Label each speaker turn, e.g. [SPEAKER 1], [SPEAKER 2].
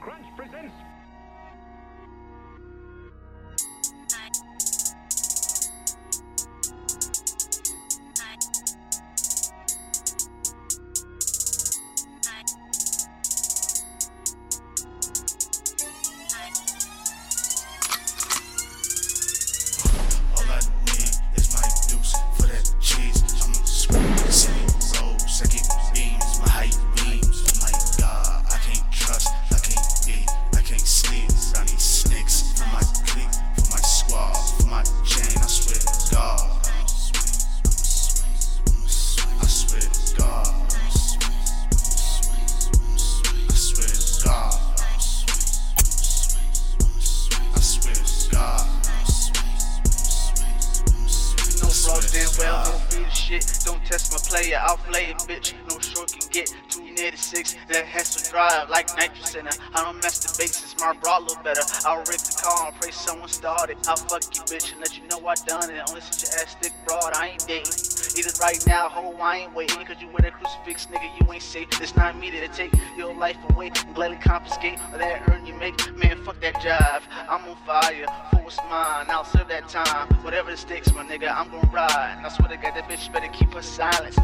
[SPEAKER 1] Crunch shit. Don't test my player, I'll flay it, bitch. No short can get 286. That has to drive like nitrous in it. I don't mess the since my bra look better. I'll rip the car and pray someone started. I'll fuck you, bitch, and let you know I done it. Only since your ass thick broad, I ain't dating. Either right now, ho, I ain't waiting. Cause you wear that crucifix, nigga, you ain't safe. It's not me that'll take your life away and gladly confiscate all that earn you make. Man, fuck that jive. I'm on fire, force mine. I'll serve that time. Whatever the stakes, my nigga, I'm gonna ride. And I swear to God, that bitch better keep her silence.